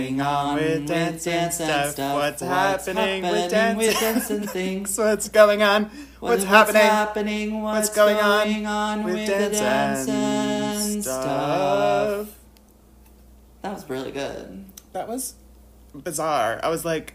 going on with dance and stuff? What's happening with dance with dance and things? What's going on? What's happening? happening? What's, What's going going, on on, with dance the dance and and stuff? stuff? That was really good. That was bizarre. I was like,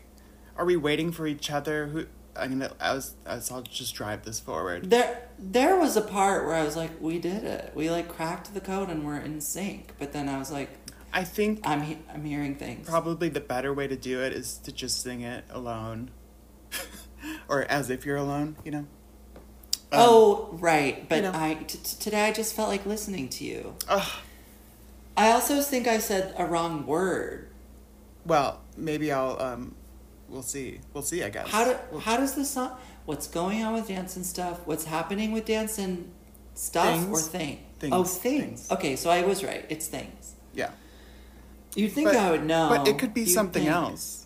are we waiting for each other? Who? I mean, I was. I was. I'll just drive this forward. There, there was a part where I was like, "We did it. We like cracked the code and we're in sync." But then I was like, I think "I'm, he- I'm hearing things." probably the better way to do it is to just sing it alone, or as if you're alone. You know. Um, oh, right. But you know. I t- today I just felt like listening to you. ugh. I also think I said a wrong word. well, maybe I'll. Um, we'll see. We'll see. I guess. How do how does the song? What's going on with dance and stuff? What's happening with dance and stuff or thing? Things. Oh, things. Things. Okay, so I was right. It's things. Yeah. You'd think But- I would know. But it could be You'd something think. else.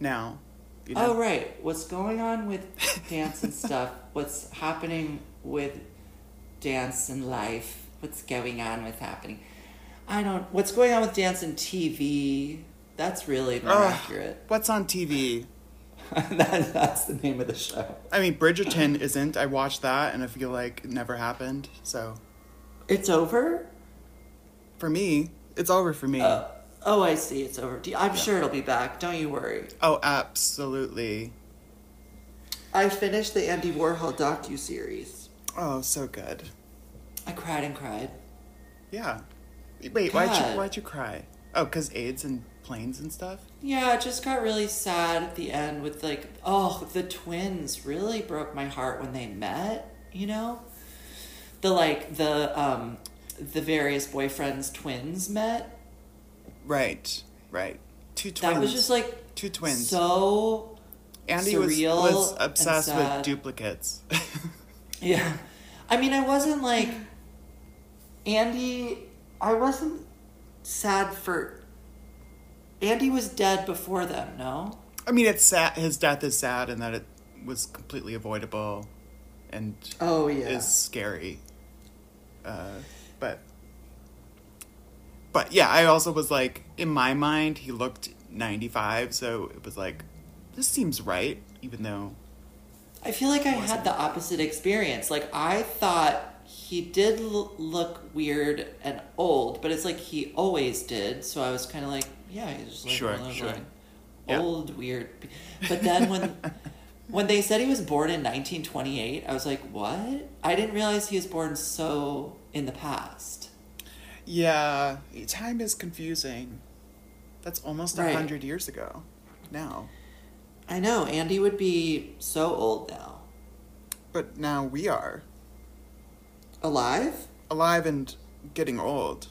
Now. You know? Oh right. What's going on with dance and stuff? What's happening with dance and life? What's going on with happening? I don't. What's going on with dance and TV? That's really more Ugh. accurate. What's on TV? that, that's the name of the show. I mean, Bridgerton isn't. I watched that and I feel like it never happened. So It's over. for me, it's over for me. Uh, oh, I see. It's over. I'm Yeah. sure it'll be back. Don't you worry. oh, absolutely. I finished the Andy Warhol docu series. Oh, so good. I cried and cried. Yeah. Wait, why'd you why'd you cry? Oh, cause AIDS and planes and stuff. Yeah, it just got really sad at the end with like, oh, the twins really broke my heart when they met. You know, the like the um the various boyfriends' twins met. Right, right. Two twins. That was just like two twins. so Andy was, surreal was and obsessed with duplicates. Yeah. I mean, I wasn't like Andy, I wasn't sad for Andy was dead before them, no? I mean, it's sad. His death is sad, and that it was completely avoidable, and Oh, yeah. is scary. Uh, but, but yeah, I also was like, in my mind, he looked ninety five, so it was like, this seems right, even though. I feel like I had the opposite experience. Like, I thought he did l- look weird and old, but it's like he always did, so I was kind of like, yeah, he's just like Sure, one of sure. like, Yeah. old, weird. But then when. When they said he was born in 1928, I was like, what? I didn't realize he was born so in the past. Yeah, time is confusing. That's almost a Right. hundred years ago. Now, I know, Andy would be so old now. but now we are Alive? alive and getting old.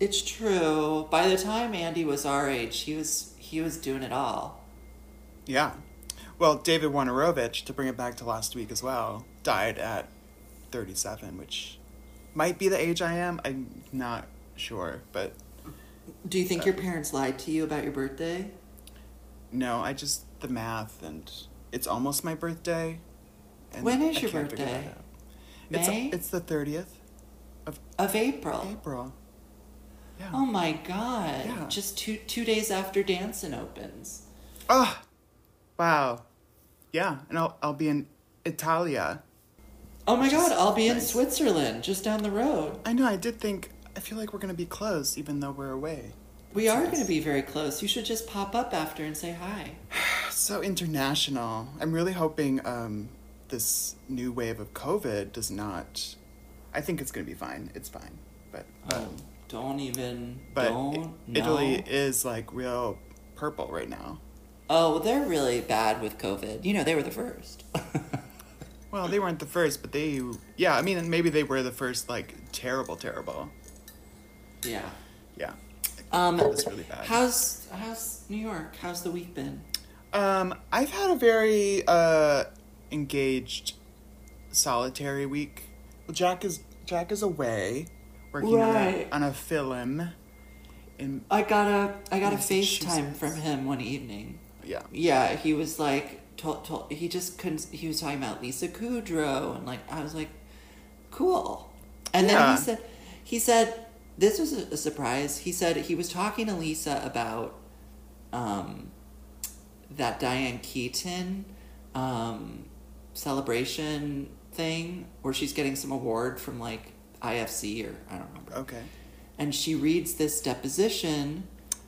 It's true. By the time Andy was our age, he was he was doing it all. Yeah. Well, David Wojnarowicz, to bring it back to last week as well, died at 37, which might be the age I am. I'm not sure, but Do you think your uh, parents lied to you about your birthday? no, I just the math and it's almost my birthday. When is I your birthday? out. It's May? it's the 30th of Of April. April. Yeah. Oh my god. Yeah. Just two two days after Dancing opens. Oh, wow. Yeah, and I'll I'll be in Italia. Oh my god, I'll be in. Switzerland, just down the road. I know. I did think. I feel like we're gonna be close, even though we're away. We That's are nice. going to be very close. You should just pop up after and say hi. So international. I'm really hoping um, this new wave of COVID does not. I think it's gonna be fine. It's fine, but Oh, um, don't even. but don't. I- Italy no. is like real purple right now. Oh, they're really bad with COVID. You know, they were the first. Well, they weren't the first, but they. Yeah, I mean, maybe they were the first. Like terrible, terrible. yeah. Yeah. Um, That was really bad. How's how's New York? How's the week been? Um, I've had a very uh engaged, solitary week. Well, Jack is Jack is away, working Right. on, a, on a film. In I got a I got a. FaceTime from him one evening. yeah, Yeah, he was like, told, told, he just couldn't. He was talking about Lisa Kudrow, and like I was like, cool. And then he said, he said, this was a, a surprise. He said he was talking to Lisa about um, that Diane Keaton um, celebration thing where she's getting some award from like IFC or I don't remember. Okay. And she reads this deposition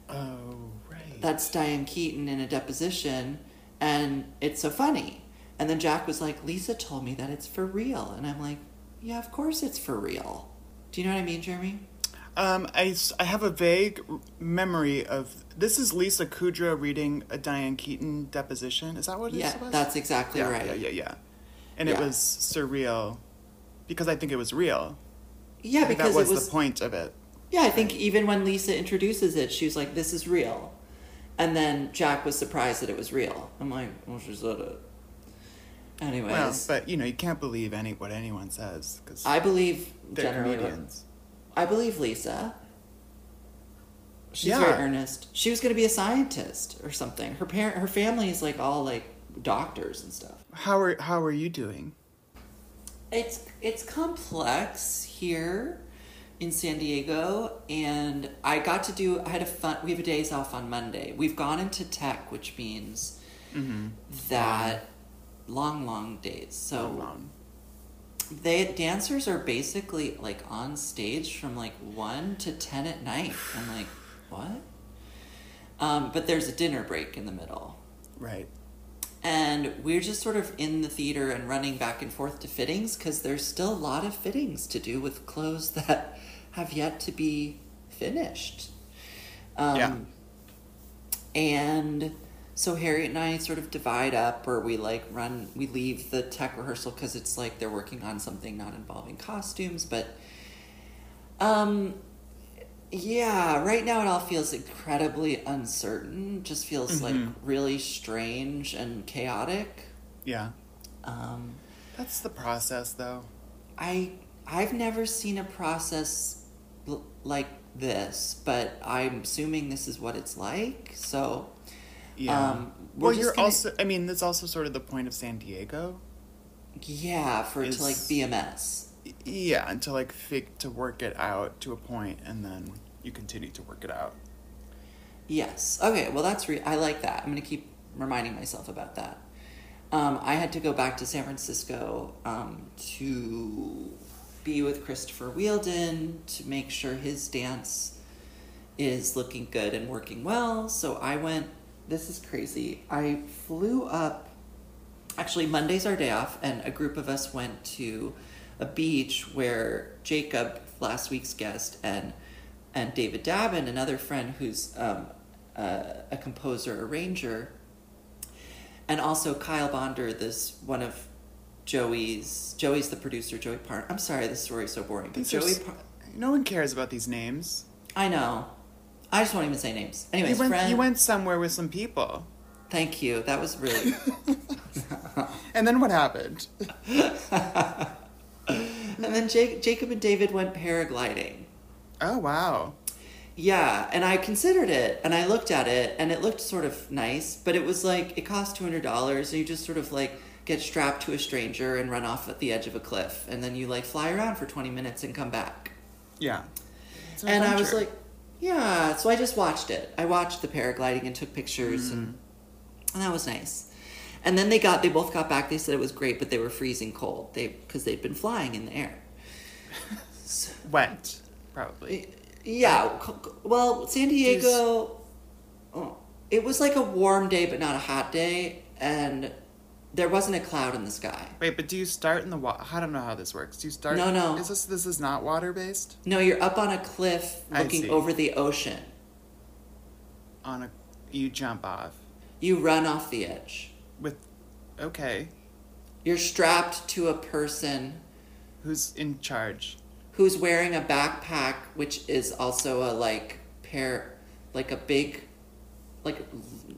Oh, right. that's Diane Keaton in a deposition, and it's so funny. And then Jack was like, Lisa told me that it's for real. And I'm like, yeah, of course it's for real. Do you know what I mean, Jeremy? Um, I, I have a vague memory of this is Lisa Kudrow reading a Diane Keaton deposition. Is that what it yeah, was? that's exactly yeah, right. Yeah, yeah, yeah. And it was surreal because I think it was real. Yeah, because that was, it was. the point of it. Yeah, I think even when Lisa introduces it, she was like, this is real. And then Jack was surprised that it was real. I'm like, well, she said it. Anyways, Well, but you know, you can't believe any what anyone says because I believe generally. comedians. I believe Lisa. She's Yeah. very earnest. She was going to be a scientist or something. Her parent, her family is like all like doctors and stuff. How are how are you doing? It's it's complex here in San Diego, and I got to do. I had a fun. We have a days off on Monday. We've gone into tech, which means Mm-hmm. that long, long days. So long. they dancers are basically like on stage from like one to ten at night. I'm like, what? Um, but there's a dinner break in the middle. Right. And we're just sort of in the theater and running back and forth to fittings because there's still a lot of fittings to do with clothes that have yet to be finished. Um, Yeah. And so Harriet and I sort of divide up, or we like run, we leave the tech rehearsal because it's like they're working on something not involving costumes, but um, yeah, right now it all feels incredibly uncertain. Just feels like Mhm. really strange and chaotic. Yeah. Um, That's the process, though. I I've never seen a process like this, but I'm assuming this is what it's like. So Yeah. Um, well, you're gonna- also. I mean, that's also sort of the point of San Diego. yeah, for it to like Is- BMS. Yeah, and to like fig to work it out to a point, and then you continue to work it out. Yes. Okay. Well, that's re- I like that. I'm gonna keep reminding myself about that. Um, I had to go back to San Francisco um, to be with Christopher Wheeldon to make sure his dance is looking good and working well. So I went. This is crazy. I flew up. Actually, Monday's our day off, and a group of us went to a beach where Jacob, last week's guest, and and David Dabin, another friend who's um, a composer arranger, and also Kyle Bonder, this one of Joey's. Joey's the producer. Joey Parn. I'm sorry, this story's so boring. But Joey, Par- No one cares about these names. I know. I just won't even say names. Anyways, you went. friend. You went somewhere with some people, Thank you. That was really. and then what happened? and then Jake, Jacob and David went paragliding. Oh wow. Yeah, and I considered it, and I looked at it, and it looked sort of nice, but it was like it cost two hundred dollars, and you just sort of like get strapped to a stranger and run off at the edge of a cliff, and then you like fly around for twenty minutes and come back. Yeah. It's an and I was like, yeah. So I just watched it. I watched the paragliding and took pictures, and mm. and that was nice. And then they got, they both got back. They said it was great, but they were freezing cold. They because they'd been flying in the air. So- wet, probably. yeah. c- c- Well, San Diego, oh, it was like a warm day, but not a hot day, and there wasn't a cloud in the sky. Wait, but do you start in the water? I don't know how this works. Do you start? No, no. Is this this is not water based? No, you're up on a cliff looking over the ocean. On a, you jump off You run off the edge. with, okay, You're strapped to a person who's in charge? who's wearing a backpack, which is also a like pair, like a big, like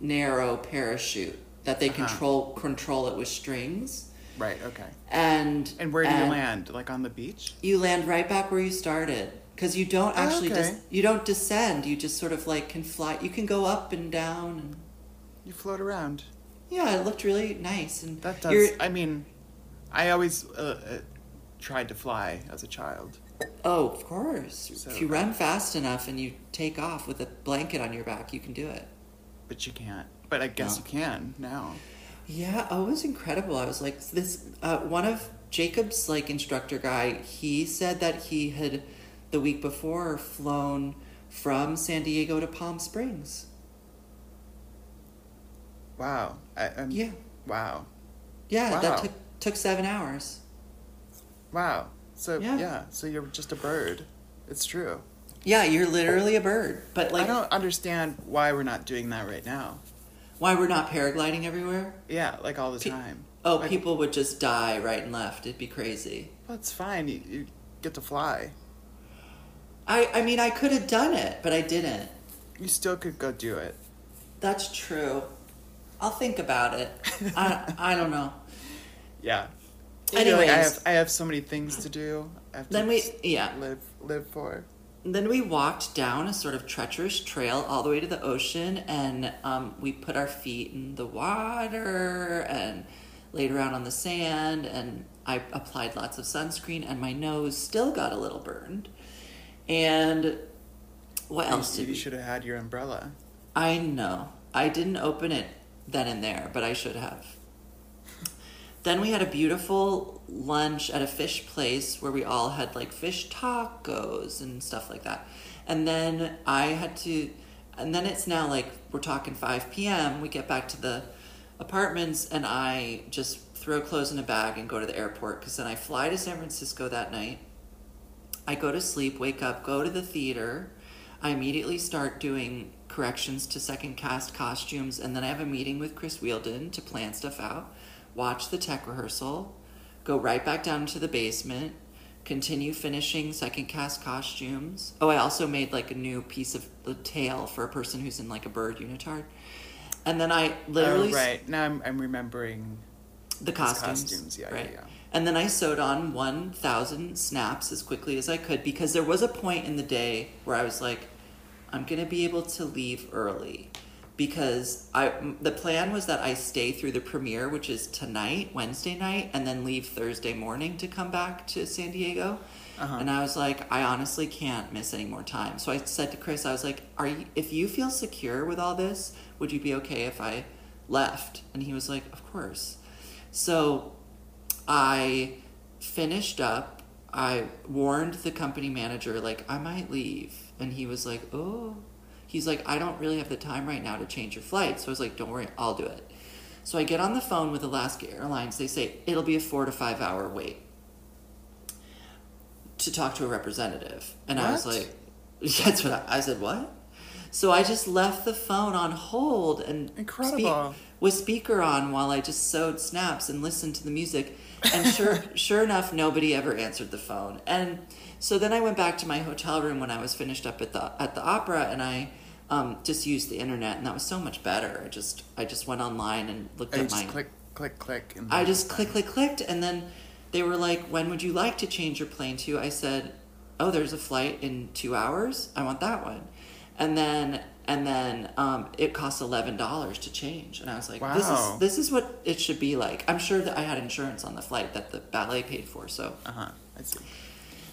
narrow parachute that they Uh-huh. control control it with strings. Right. Okay. And And where do you land? Like on the beach? You land right back where you started because you don't Oh, actually okay. just you don't descend. You just sort of like can fly. You can go up and down and You float around. yeah, it looked really nice. And That does. you're- I mean, I always uh, uh, tried to fly as a child. Oh, of course. So- if you run fast enough and you take off with a blanket on your back, you can do it. But you can't. But I guess No. you can now. Yeah, oh, it was incredible. I was like, this. Uh, one of Jacob's like instructor guy, he said that he had the week before flown from San Diego to Palm Springs. Wow. I, um, Yeah, Wow. yeah, Wow. that took took seven hours. Wow. So Yeah. yeah. So you're just a bird. It's true. Yeah, you're literally a bird. But like, I don't understand why we're not doing that right now. Why we're not paragliding everywhere? Yeah, like all the Pe- time. Oh, Like, people would just die right and left. It'd be crazy. Well, it's fine. You, you get to fly. I I mean, I could have done it, but I didn't. You still could go do it. That's true. I'll think about it. I I don't know. Yeah. Feel like I have I have so many things to do. I have to Then we yeah. live live for. Then we walked down a sort of treacherous trail all the way to the ocean, and um, we put our feet in the water and laid around on the sand. And I applied lots of sunscreen, and my nose still got a little burned. And what else you, did you we? should have had your umbrella. I know. I didn't open it then and there, but I should have. Then we had a beautiful lunch at a fish place where we all had like fish tacos and stuff like that. And then I had to, and then it's now like we're talking 5 p.m. We get back to the apartments and I just throw clothes in a bag and go to the airport because then I fly to San Francisco that night. I go to sleep, wake up, go to the theater. I immediately start doing corrections to second cast costumes, and then I have a meeting with Chris Wheeldon to plan stuff out, watch the tech rehearsal, go right back down to the basement, continue finishing second cast costumes. Oh, I also made like a new piece of the tail for a person who's in like a bird unitard. And then I oh, literally oh, right now I'm I'm remembering. the costumes. costumes, yeah, yeah, right. yeah. And then I sewed on 1,000 snaps as quickly as I could because there was a point in the day where I was like, I'm going to be able to leave early. Because I, the plan was that I stay through the premiere, which is tonight, Wednesday night, and then leave Thursday morning to come back to San Diego. Uh-huh. And I was like, I honestly can't miss any more time. So I said to Chris, I was like, "Are you? If you feel secure with all this, would you be okay if I left?" And he was like, "Of course." So I finished up. I warned the company manager, like, I might leave. And he was like, oh. He's like, I don't really have the time right now to change your flight. So I was like, don't worry, I'll do it. So I get on the phone with Alaska Airlines. They say it'll be a four to five hour wait to talk to a representative. And I was like, that's what I, I said, what? So I just left the phone on hold and Incredible. with speaker on while I just sewed snaps and listened to the music. And sure, sure enough, nobody ever answered the phone. And so then I went back to my hotel room when I was finished up at the at the opera, and I um, just used the internet, and that was so much better. I just I just went online and looked I at just my. click click click. And I just click click clicked, and then they were like, "When would you like to change your plane to?" I said, "Oh, there's a flight in two hours. I want that one." And then and then um, it costs eleven dollars to change, and I was like, "This Wow. is this is what it should be like." I'm sure that I had insurance on the flight that the ballet paid for, so. Uh huh. I see.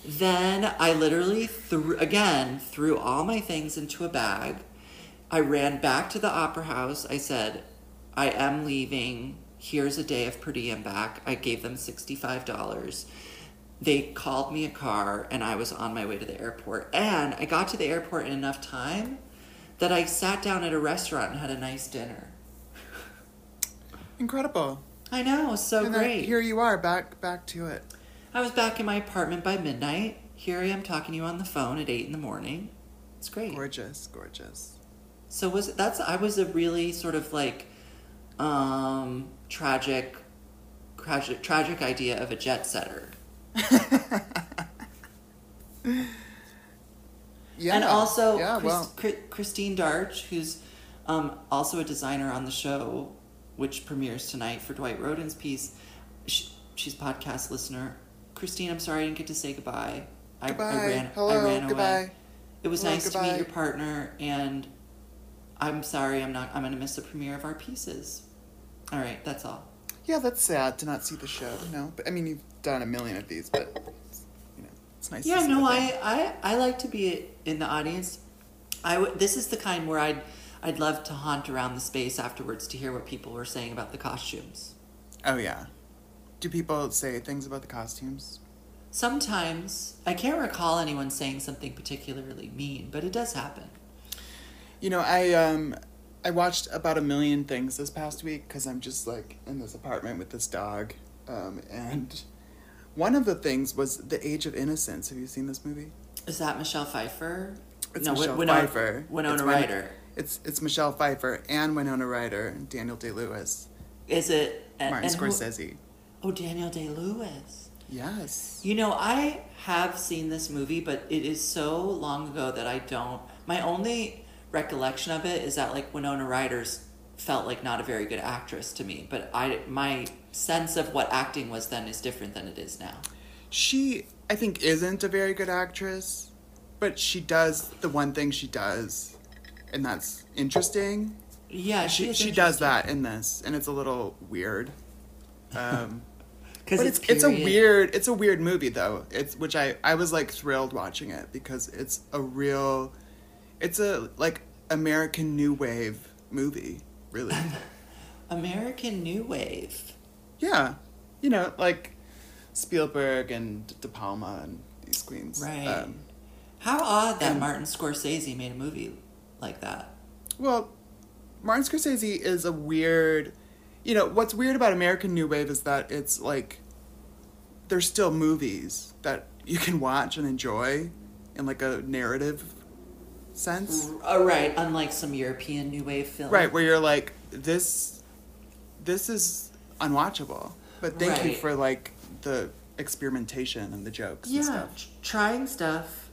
Then I literally threw again threw all my things into a bag. I ran back to the opera house. I said, "I am leaving. Here's a day of per diem back." I gave them sixty five dollars. They called me a car, and I was on my way to the airport. And I got to the airport in enough time that I sat down at a restaurant and had a nice dinner. Incredible. I know, so and great. here you are, back back to it. I was back in my apartment by midnight. Here I am talking to you on the phone at eight in the morning. It's great. Gorgeous, gorgeous. So was it, that's I was a really sort of like um tragic tragic tragic idea of a jet setter. Yeah. and also yeah, Chris, well, Chri- Christine Darch, who's um, also a designer on the show, which premieres tonight for Dwight Rhoden's piece. She, she's a podcast listener. Christine, I'm sorry I didn't get to say goodbye. I, goodbye. I ran. Hello. I ran goodbye. away. It was Hello, nice to meet your partner, and I'm sorry I'm not. I'm going to miss the premiere of our pieces. All right, that's all. Yeah, that's sad to not see the show. No, but I mean you've done a million of these, but you know, It's nice. to Yeah, no, I. I I like to be in the audience. I w- this is the kind where I'd I'd love to haunt around the space afterwards to hear what people were saying about the costumes. Oh yeah. Do people say things about the costumes? Sometimes I can't recall anyone saying something particularly mean, but it does happen. You know, I um, I watched about a million things this past week because I'm just like in this apartment with this dog, um, and one of the things was The Age of Innocence. Have you seen this movie? Is that Michelle Pfeiffer? It's no, Michelle Win- Winona, Pfeiffer. Winona It's Ryder. It's it's Michelle Pfeiffer and Winona Ryder and Daniel Day Lewis, Is it and, Martin and who- Scorsese. oh, Daniel Day Lewis. Yes. You know, I have seen this movie, but it is so long ago that I don't. My only recollection of it is that like Winona Ryder's felt like not a very good actress to me, but I my sense of what acting was then is different than it is now. She, I think, isn't a very good actress, but she does the one thing she does, and that's interesting. Yeah, She is she does that in this, and it's a little weird. Um, 'Cause but it's it's it's a weird it's a weird movie though. It's which I I was like thrilled watching it because it's a real, it's a like American new wave movie really. American New Wave. yeah, you know like Spielberg and De Palma and these queens. Right. Um, How odd that and- Martin Scorsese made a movie like that. Well, Martin Scorsese is a weird. You know, what's weird about American New Wave is that it's like there's still movies that you can watch and enjoy in like a narrative sense. Oh, right. Unlike some European New Wave film. Right, where you're like this this is unwatchable. But thank you for like the experimentation and the jokes and Yeah, stuff. tr- trying stuff.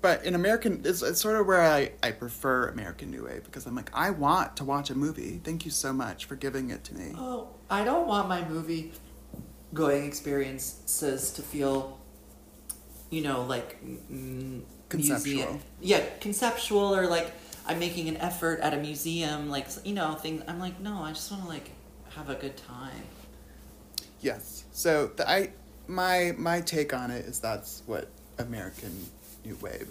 But in American, it's, it's sort of where I, I prefer American New Wave because I'm like, I want to watch a movie. Thank you so much for giving it to me. Oh, I don't want my movie going experiences to feel, you know, like mm, Conceptual. museum. Yeah, conceptual or like I'm making an effort at a museum, like you know, things. I'm like, no, I just want to like have a good time. Yes. So the, I my my take on it is that's what American New Wave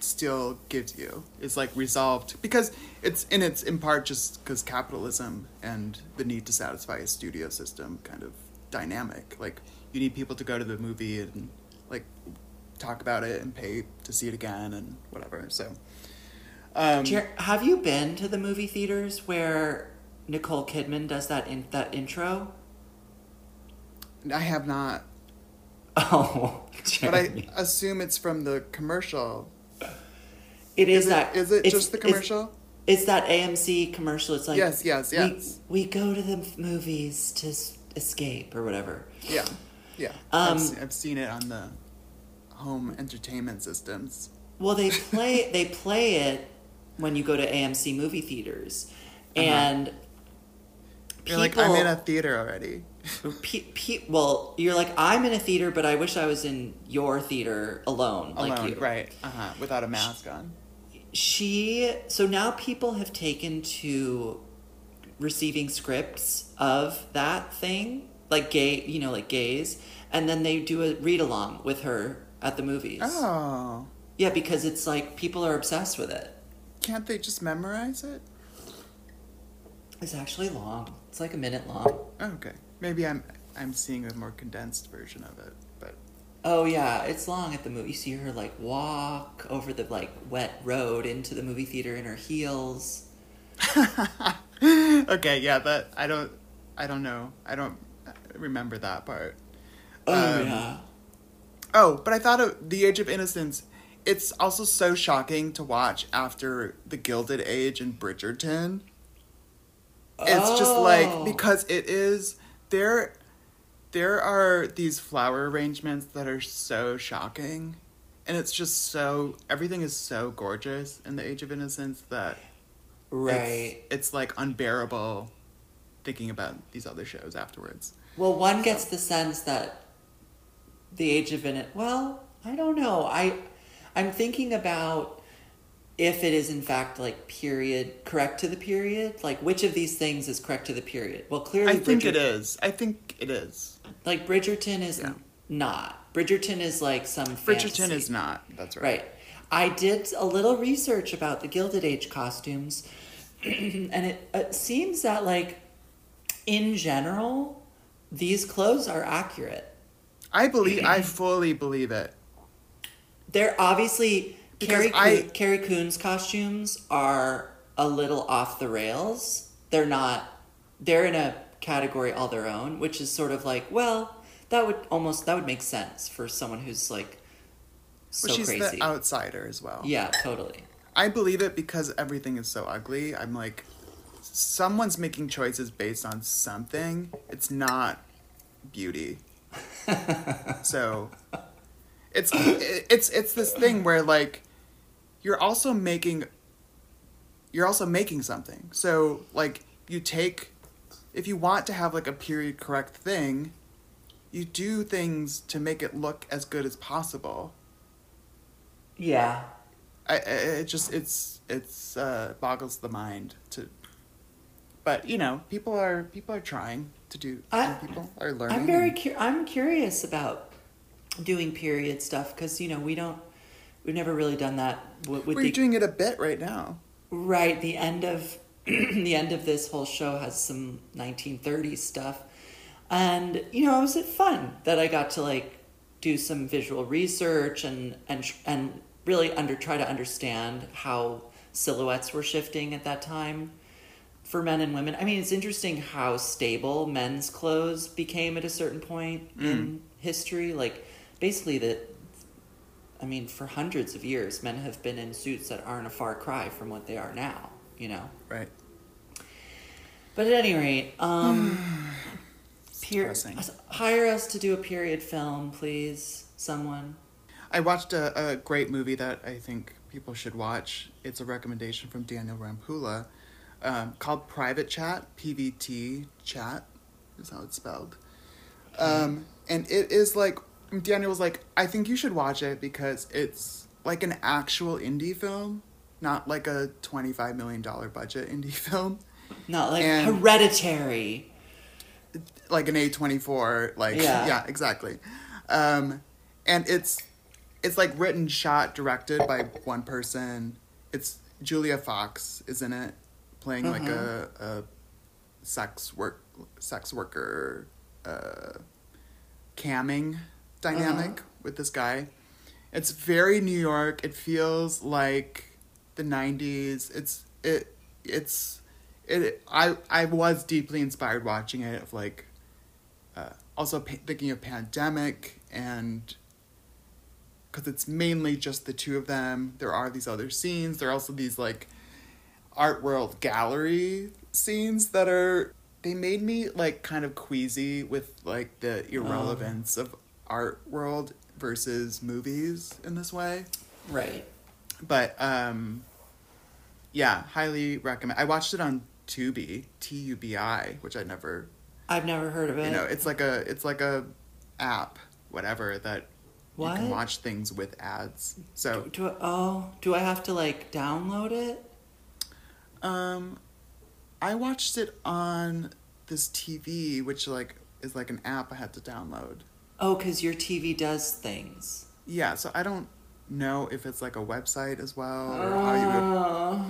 still gives you is like resolved because it's in it's in part just because capitalism and the need to satisfy a studio system kind of dynamic. Like you need people to go to the movie and talk about it and pay to see it again and whatever. So. Um, Jer- have you been to the movie theaters where Nicole Kidman does that in that intro? I have not, Oh, but I assume it's from the commercial. it is, Is it, that. is it just the commercial? It's that AMC commercial. It's like Yes, yes, yes. We, we go to the movies to escape or whatever. Yeah, yeah. Um, I've, I've seen it on the home entertainment systems. Well, they play they play it when you go to AMC movie theaters, Uh-huh. and You're like, I'm in a theater already. pe- pe- well, you're like I'm in a theater, but I wish I was in your theater alone, like Alone, you. right? Uh huh. Without a mask on. She so now people have taken to receiving scripts of that thing, like gay, you know, like gays, and then they do a read along with her at the movies. Oh, Yeah, because it's like people are obsessed with it. can't they just memorize it? It's actually long. It's like a minute long. Oh, okay, maybe I'm I'm seeing a more condensed version of it, but Oh yeah, it's long at the movie. You see her like walk over the like wet road into the movie theater in her heels. okay, yeah. That I don't I don't know. I don't remember that part. Oh Um, yeah. Oh, but I thought of The Age of Innocence. It's also so shocking to watch after The Gilded Age and Bridgerton. It's just Oh. like because it is there there are these flower arrangements that are so shocking and it's just so everything is so gorgeous in The Age of Innocence that right. it's, it's like unbearable thinking about these other shows afterwards. Well, one gets the sense that the age of in it. Well, I don't know. I I'm thinking about if it is in fact like period correct to the period. Like which of these things is correct to the period? Well, clearly I think it Bridger- I think it is. Like Bridgerton is Yeah. not. Bridgerton is like some Bridgerton fantasy. is not. That's right. Right. I did a little research about the Gilded Age costumes, and it, it seems that, like, in general, these clothes are accurate. I believe. I fully believe it. They're obviously Because Carrie, I- Coon, Carrie Coon's costumes are a little off the rails. They're not. They're in a category all their own, which is sort of like, well, that would almost that would make sense for someone who's like so But she's crazy. the outsider as well. yeah, totally. I believe it because everything is so ugly. I'm like, someone's making choices based on something. It's not beauty. so, it's it's it's this thing where like, you're also making. You're also making something. So like you take, if you want to have like a period correct thing, you do things to make it look as good as possible. Yeah. I, I it just it's it's uh, boggles the mind to. But you know, people are people are trying to do. I- people are learning. I'm very cu- I'm curious about doing period stuff because you know we don't we've never really done that with, with We're the doing it a bit right now. right the end of the end of this whole show has some 1930s stuff and you know was it fun that I got to like do some visual research and and and really under try to understand how silhouettes were shifting at that time for men and women. I mean, it's interesting how stable men's clothes became at a certain point in history. Like, basically, that. I mean, for hundreds of years, men have been in suits that aren't a far cry from what they are now. You know. Right. But at any rate, um, per- hire us to do a period film, please. Someone. I watched a, a great movie that I think people should watch. It's a recommendation from Daniel Rampula, um, called Private Chat. PVT Chat is how it's spelled. Um, and it is like Daniel was like, I think you should watch it because it's like an actual indie film, not like a twenty-five million dollar budget indie film, Not like And- hereditary. like an A twenty four. Like Yeah. yeah, exactly. Um, and it's it's like written, shot, directed by one person. It's Julia Fox is in it, playing like a, a sex work sex worker uh, camming dynamic with this guy. It's very New York. It feels like the '90s. It's it it's it. I I was deeply inspired watching it. Of like, uh, also pa- thinking of pandemic and because it's mainly just the two of them. There are these other scenes. There are also these like art world gallery scenes that are they made me like kind of queasy with like the irrelevance of art world versus movies in this way Right. but um yeah highly recommend i watched it on tubi t-u-b-i which i never I've never heard of it. you know it's like a it's like a app whatever that what? you can watch things with ads so Do I, oh, do I have to like download it? Um, I watched it on this TV, which like is like an app I had to download. Oh, because your TV does things. Yeah, so I don't know if it's like a website as well or how you would, Uh,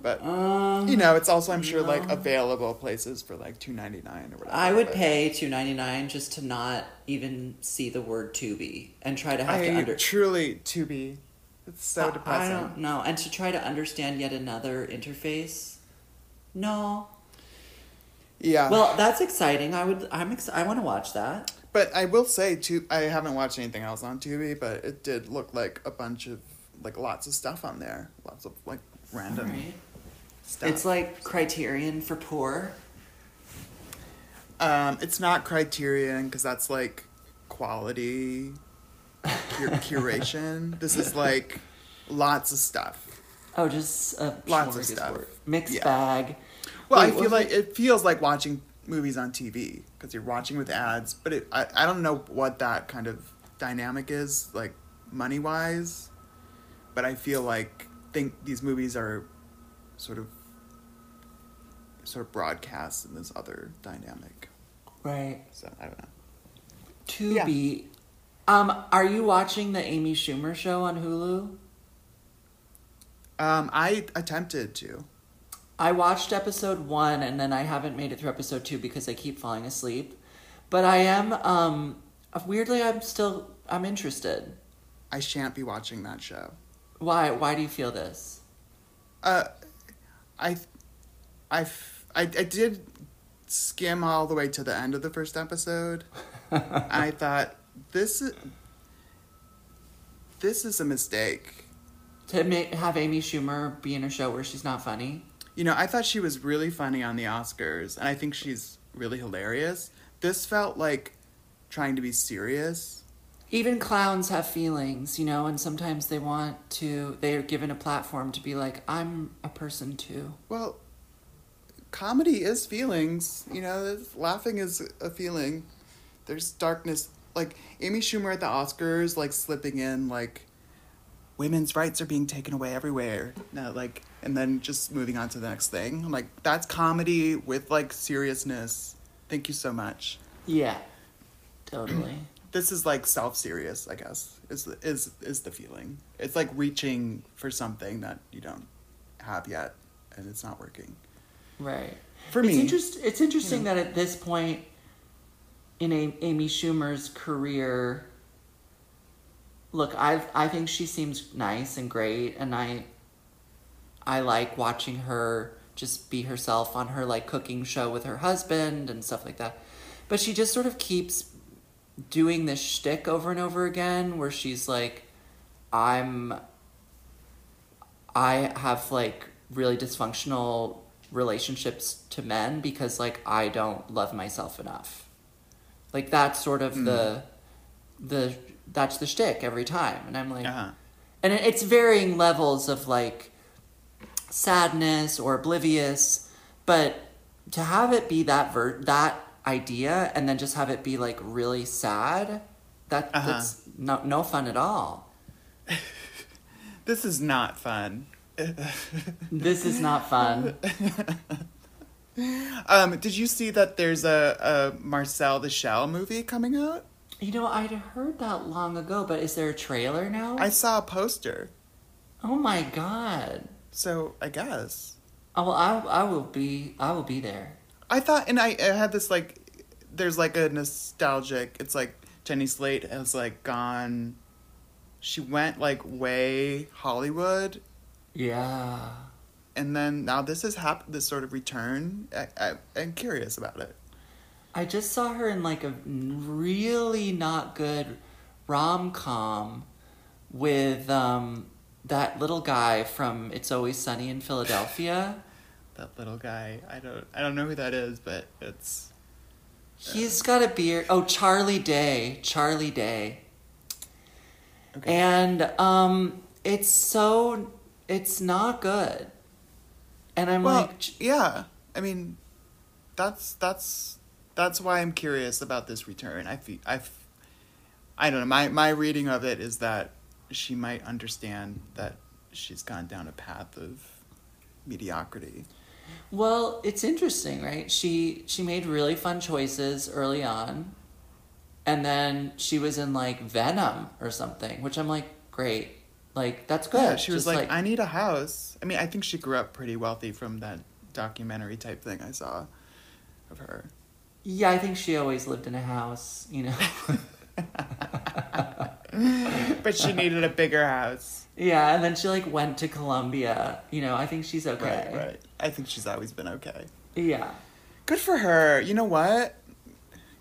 but uh, you know, it's also I'm sure like available places for like two ninety nine or whatever. I would but pay two ninety nine just to not even see the word Tubi and try to have to I under. truly Tubi, it's so depressing. I don't know, and to try to understand yet another interface. No. Yeah. Well, that's exciting. I would. I'm. Ex- I want to watch that. But I will say, too, I haven't watched anything else on Tubi, but it did look like a bunch of like lots of stuff on there, lots of like random Right. stuff. It's like Criterion for poor. Um, it's not Criterion because that's like quality cur- curation. This is like lots of stuff. Oh, just a Lots of stuff. Mixed Yeah. bag. Well, Wait, I feel like it feels like watching movies on TV because you're watching with ads, but it, I I don't know what that kind of dynamic is like money wise, but I feel like think these movies are sort of sort of broadcast in this other dynamic. Right. So I don't know. Tubi Um, are you watching the Amy Schumer show on Hulu? Um, I attempted to. I watched episode one and then I haven't made it through episode two because I keep falling asleep. But I am um weirdly I'm still I'm interested. I shan't be watching that show. Why why do you feel this? Uh, I, I, I, I did skim all the way to the end of the first episode. I thought this is this is a mistake. To ma- have Amy Schumer be in a show where she's not funny? You know, I thought she was really funny on the Oscars, and I think she's really hilarious. This felt like trying to be serious. Even clowns have feelings, you know, and sometimes they want to, they are given a platform to be like, I'm a person too. Well, comedy is feelings. You know, laughing is a feeling. There's darkness. Like Amy Schumer at the Oscars, like slipping in like women's rights are being taken away everywhere. No, like, and then just moving on to the next thing. I'm like, that's comedy with like seriousness. Thank you so much. Yeah, totally. This is like self serious, I guess. Is is is the feeling? It's like reaching for something that you don't have yet, and it's not working. Right. For it's me, interest, it's interesting that at this point in a- Amy Schumer's career, look, I I think she seems nice and great, and I I like watching her just be herself on her like cooking show with her husband and stuff like that. But she just sort of keeps doing this shtick over and over again, where she's like, I'm I have like really dysfunctional relationships to men because like I don't love myself enough. Like that's sort of the the that's the shtick every time, and I'm like, uh-huh. and it's varying levels of like sadness or oblivious, but to have it be that ver- that idea and then just have it be like really sad, that Uh-huh. that's no no fun at all. this is not fun. This is not fun. Um, did you see that there's a, a Marcel the Shell movie coming out? You know, I'd heard that long ago, but is there a trailer now? I saw a poster, oh my god. so I guess. Oh, well, I, I will be I will be there. I thought, and I, I had this like, there's like a nostalgic. It's like Jenny Slate has like gone. She went like way Hollywood, Yeah. And then now this has happened. This sort of return. I, I I'm curious about it. I just saw her in like a really not good rom com with um, that little guy from It's Always Sunny in Philadelphia. That little guy. I don't I don't know who that is, but it's He's got a beard. Oh, Charlie Day. Charlie Day. okay. And um, it's so it's not good. And I'm well, like, yeah. I mean, that's that's that's why I'm curious about this return. I feel I, I don't know. My my reading of it is that she might understand that she's gone down a path of mediocrity. Well, it's interesting, right? She she made really fun choices early on. And then she was in like Venom or something, which I'm like, great. Like that's good. Yeah, she was Just like, I need a house. I mean, I think she grew up pretty wealthy from that documentary type thing I saw of her. Yeah, I think she always lived in a house, you know. But she needed a bigger house. yeah, and then she like went to Columbia. You know, I think she's okay. Right, right. I think she's always been okay. Yeah. Good for her. You know what?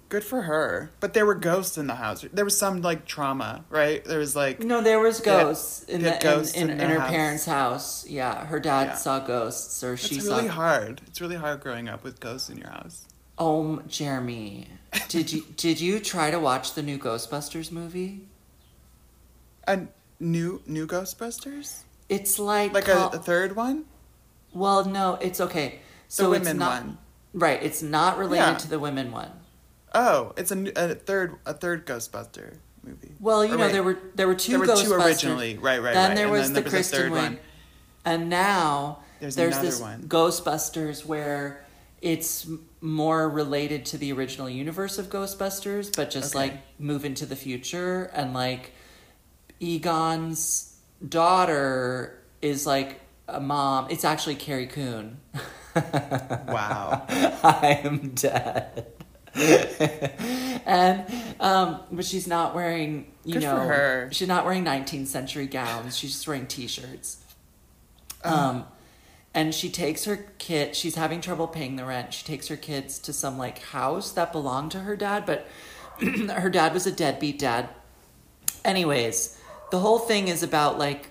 Good for her. But there were ghosts in the house. There was some like trauma, right? There was like No, there was They had- ghosts in the ghosts in, in, in in her house. parents' house. Yeah, her dad Yeah. saw ghosts, or it's she really saw. It's really hard. It's really hard growing up with ghosts in your house. Oh, Jeremy, did you did you try to watch the new Ghostbusters movie? A new new Ghostbusters? It's like Like a, a third one? Well, no, it's okay. So the it's women not one. right. It's not related Yeah. to the women one. Oh, it's a, a third a third Ghostbuster movie. Well, you Or know wait, there were there were two there were Ghostbusters. two originally. Right, right, then right. there And was then the there was Kristen third one. and now There's there's, another this one. Ghostbusters where it's more related to the original universe of Ghostbusters, but just Okay. like move into the future and like Egon's daughter is like a mom. It's actually Carrie Coon. Wow. I am dead. and um but she's not wearing you Good know her. she's not wearing 19th century gowns. She's just wearing t-shirts. Um and she takes her kid she's having trouble paying the rent. She takes her kids to some like house that belonged to her dad but her dad was a deadbeat dad. Anyways the whole thing is about like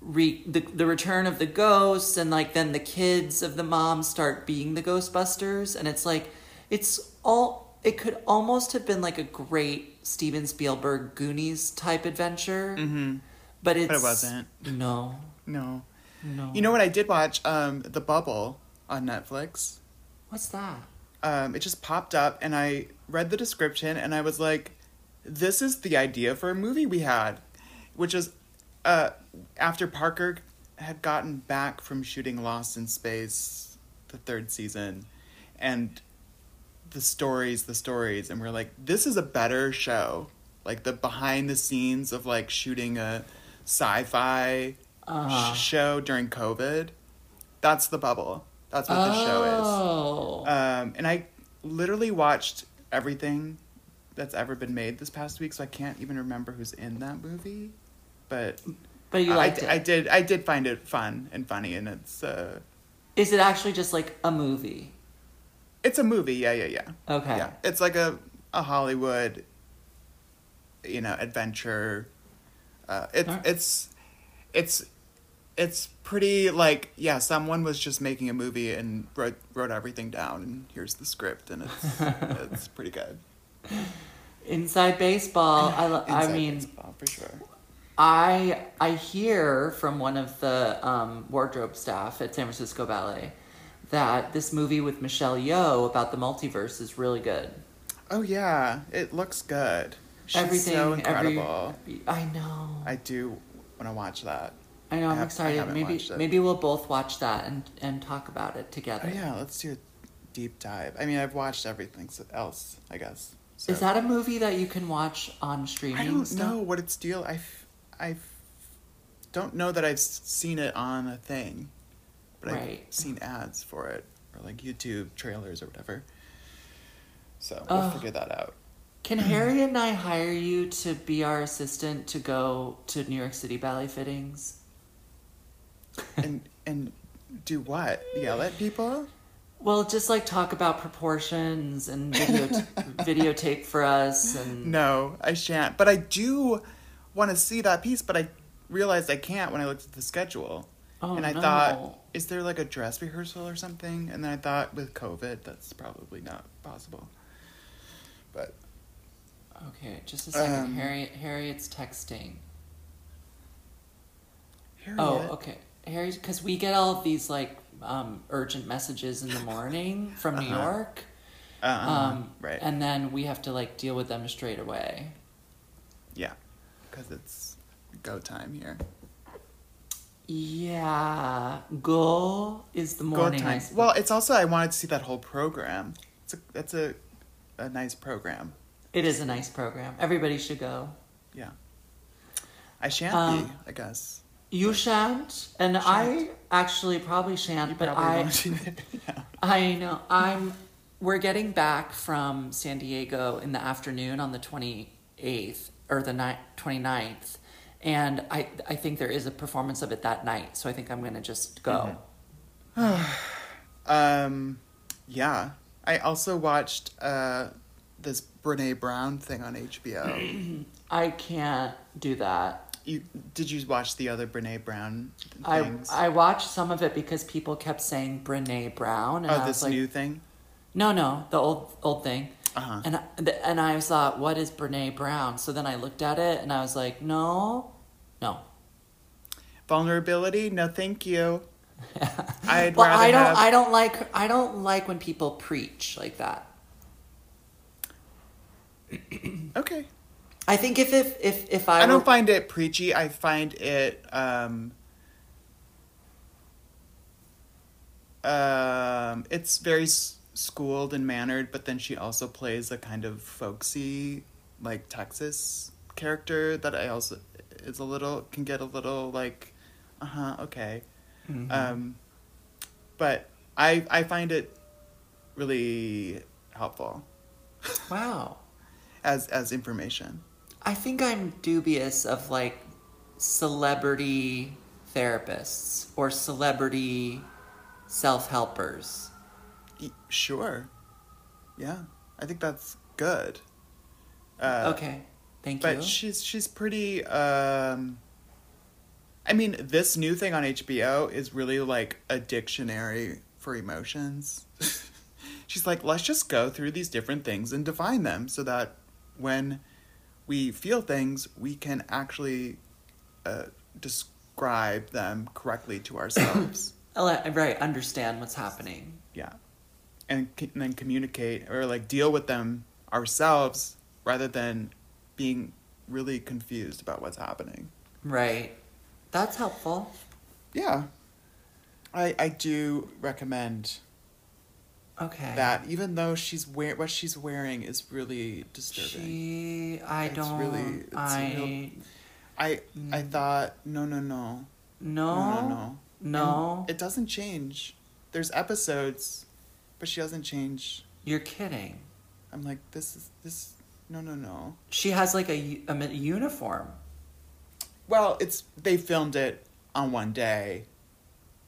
re- the, the return of the ghosts and like then the kids of the mom start being the ghostbusters. And it's like it's all it could almost have been like a great steven spielberg goonies type adventure mm-hmm. but it's wasn't. no No. no You know what I did watch? Um, The Bubble on Netflix. what's that Um, it just popped up, and I read the description, and I was like, "This is the idea for a movie we had," which is, uh, after Parker had gotten back from shooting Lost in Space, the third season, and the stories, the stories, and we're like, "This is a better show." Like the behind the scenes of like shooting a sci-fi Uh-huh. sh- show during COVID. That's the bubble. That's what the show is. oh Um, and I literally watched everything that's ever been made this past week, so I can't even remember who's in that movie. But but you I, liked I it did. I did find it fun and funny, and it's uh, is it actually just like a movie it's a movie. Yeah, yeah, yeah. okay Yeah, it's like a a Hollywood, you know, adventure. Uh, it's Alright. it's it's it's pretty like yeah. Someone was just making a movie and wrote wrote everything down, and here's the script, and it's it's pretty good. inside baseball i, lo- I mean baseball, for sure. I I hear from one of the um, wardrobe staff at San Francisco Ballet that this movie with Michelle Yeoh about the multiverse is really good. Oh yeah, it looks good. She's Everything, so every- incredible. I know. I do want to watch that. I know. I I'm have- I excited. haven't Maybe maybe we'll both watch that and and talk about it together. Oh yeah, let's do a deep dive. I mean, I've watched everything else, I guess. So. Is that a movie that you can watch on streaming? I don't stuff? know what its deal. I I don't know that I've seen it on a thing, but Right. I've seen ads for it or like YouTube trailers or whatever. So we'll figure that out. Can Harry and I hire you to be our assistant to go to New York City ballet fittings? and and do what? Yell at people? Well, just like talk about proportions and video videotape for us and No, I shan't. But I do want to see that piece, but I realized I can't when I looked at the schedule. Oh, and I no. thought, is there like a dress rehearsal or something? And then I thought with COVID, that's probably not possible. But Okay, just a second. Um, Harriet Harriet's texting. Harriet, Oh, okay. Harry, because we get all of these like um, urgent messages in the morning from New Uh-huh. York, uh, um, right? and then we have to like deal with them straight away. yeah, because it's go time here. Yeah, go is the Go morning. I time. Well, it's also I wanted to see that whole program. It's a that's a a nice program. it is a nice program. Everybody should go. Yeah. I shan't Um, be, I guess. You shan't, and I actually probably shan't, You but probably I. yeah. I know. I'm. We're getting back from San Diego in the afternoon on the 28th or the ni- 29th. And I, I think there is a performance of it that night. So I think I'm going to just go. Um, yeah. I also watched uh, this Brene Brown thing on HBO. I can't do that. you did you watch the other Brene Brown I, things? I watched some of it because people kept saying Brene Brown. And I oh, was this like, new thing. No, no, the old old thing. Uh-huh. And I, and I thought, what is Brene Brown? So then I looked at it and I was like, no, no. Vulnerability? No, thank you. I'd well, rather I don't. have. I don't like. I don't like when people preach like that. okay. I think if if if, if I, I don't were- find it preachy. I find it um Um, it's very s- schooled and mannered, but then she also plays a kind of folksy, like Texas character that I also is a little can get a little like, uh huh, okay. Mhm. Um, but I I find it really helpful wow. as as information. I think I'm dubious of like celebrity therapists or celebrity self helpers. Sure. Yeah, I think that's good. Uh, okay. Thank but you. But she's she's pretty. Um, I mean, this new thing on HBO is really like a dictionary for emotions. she's like, let's just go through these different things and define them so that when we feel things, we can actually uh, describe them correctly to ourselves. Right. Understand what's happening. yeah, and, and then communicate or like deal with them ourselves rather than being really confused about what's happening. Right. That's helpful. Yeah. I I do recommend Okay. that even though she's wear what she's wearing is really disturbing. She. I It's don't. really- it's I. real- I I Mm. thought no no no. no. No no no. No. It doesn't change. There's episodes but she doesn't change. You're kidding. I'm like this is this no no no. She has like a, mi- uniform. Well, it's they filmed it on one day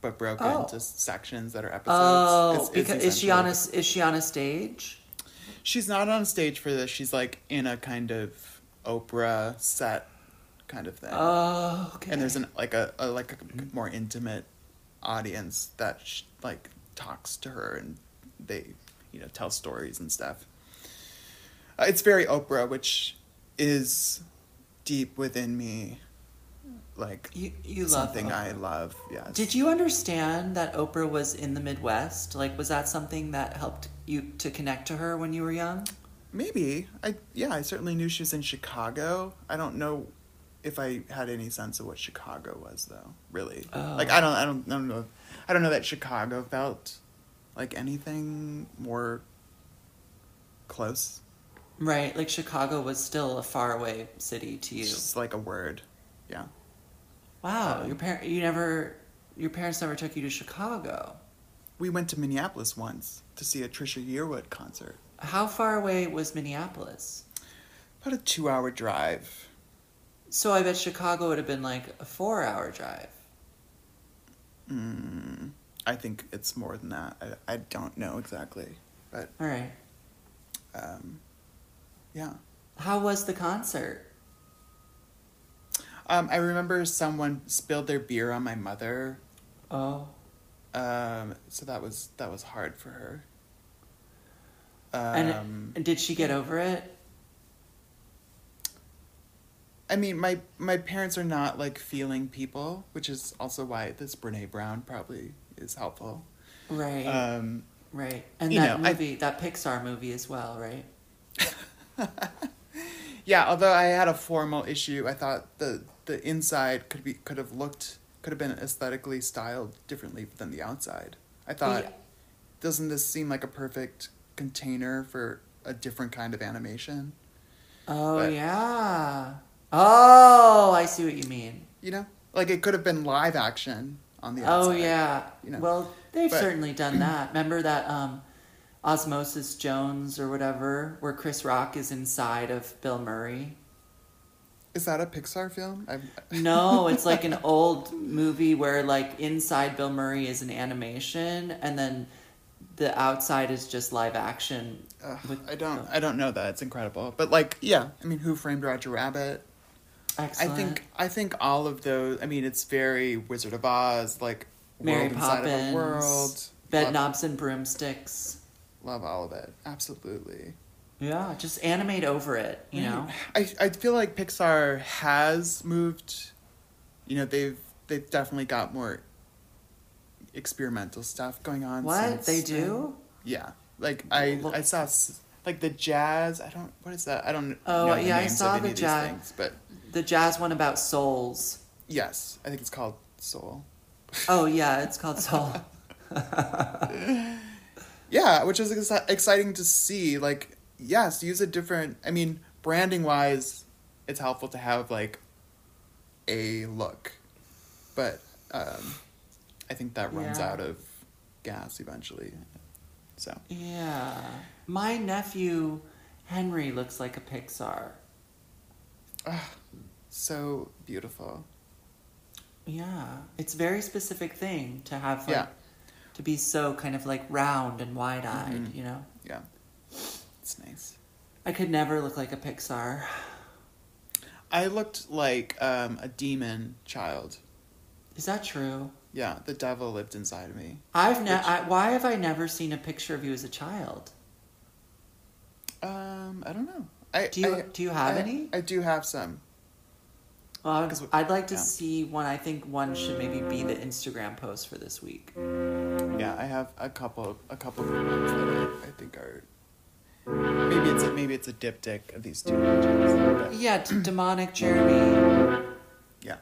but broke Oh. into sections that are episodes. Oh, It's- it's because is she on a is she on a stage? She's not on stage for this. She's like in a kind of Oprah set kind of thing. Oh, okay. And there's an like a, a like a mm-hmm. more intimate audience that sh- like talks to her and they you know tell stories and stuff. Uh, it's very Oprah, which is deep within me, like you you love something I love. Yes. Did you understand that Oprah was in the Midwest? Like, was that something that helped you to connect to her when you were young? Maybe I yeah I certainly knew she was in Chicago. I don't know if I had any sense of what Chicago was though. Really, Oh. like I don't I don't I don't know I don't know that Chicago felt like anything more close. Right, like Chicago was still a faraway city to you. It's just like a word. Yeah. Wow, Um, your parent you never your parents never took you to Chicago. We went to Minneapolis once to see a Trisha Yearwood concert. How far away was Minneapolis? About a two-hour drive. So I bet Chicago would have been like a four-hour drive. Mm, I think it's more than that. I, I don't know exactly, but All right. um, yeah. How was the concert? Um, I remember someone spilled their beer on my mother, Oh, um, so that was that was hard for her. and Um, and did she get over it? I mean, my my parents are not like feeling people, which is also why this Brene Brown probably is helpful. Right, Um, right. And that know, I- movie, that Pixar movie as well, right? yeah, although I had a formal issue, I thought the the inside could be could have looked could have been aesthetically styled differently than the outside. I thought, Yeah. doesn't this seem like a perfect container for a different kind of animation? Oh But- yeah. Oh, I see what you mean. You know, like it could have been live action on the Oh yeah. you know. Well, they've But- certainly done that. Remember that um, Osmosis Jones or whatever, where Chris Rock is inside of Bill Murray. Is that a Pixar film? I've, No, it's like an old movie where like inside Bill Murray is an animation, and then the outside is just live action. With- I don't. I don't know that. It's incredible. But like, yeah. I mean, Who Framed Roger Rabbit? Excellent. I think. I think all of those. I mean, it's very Wizard of Oz, like Mary world inside of Poppins, a world. Bed love, knobs and broomsticks. love all of it. Absolutely. Yeah, just animate over it. You know. I I feel like Pixar has moved. You know, they've they've definitely got more experimental stuff going on. What since they then. do? Yeah, like I I saw like the jazz. I don't what is that? I don't Oh, know yeah, I saw the of these jazz. things, but The jazz one about souls. yes, I think it's called Soul. Oh yeah, it's called Soul. yeah, which is ex- exciting to see. Like, yes, use a different. I mean, branding wise, it's helpful to have like a look, but um, I think that runs Yeah. out of gas eventually. So Yeah. My nephew Henry looks like a Pixar. so beautiful. Yeah. It's a very specific thing to have like Yeah. to be so kind of like round and wide eyed, Mhm. you know? Yeah, it's nice. I could never look like a Pixar. I looked like um, a demon child. Is that true? Yeah, the devil lived inside of me. I've ne- Which- why have I never seen a picture of you as a child? Um, I don't know. I Do you- I- do you have I- any? I do have some. Well, I would- 'Cause we- I'd like to yeah. see one. I think one should maybe be the Instagram post for this week. Yeah, I have a couple, a couple of ones that I, I think are. Maybe it's a, maybe it's a diptych of these two but- Yeah, d- demonic Jeremy. Yeah.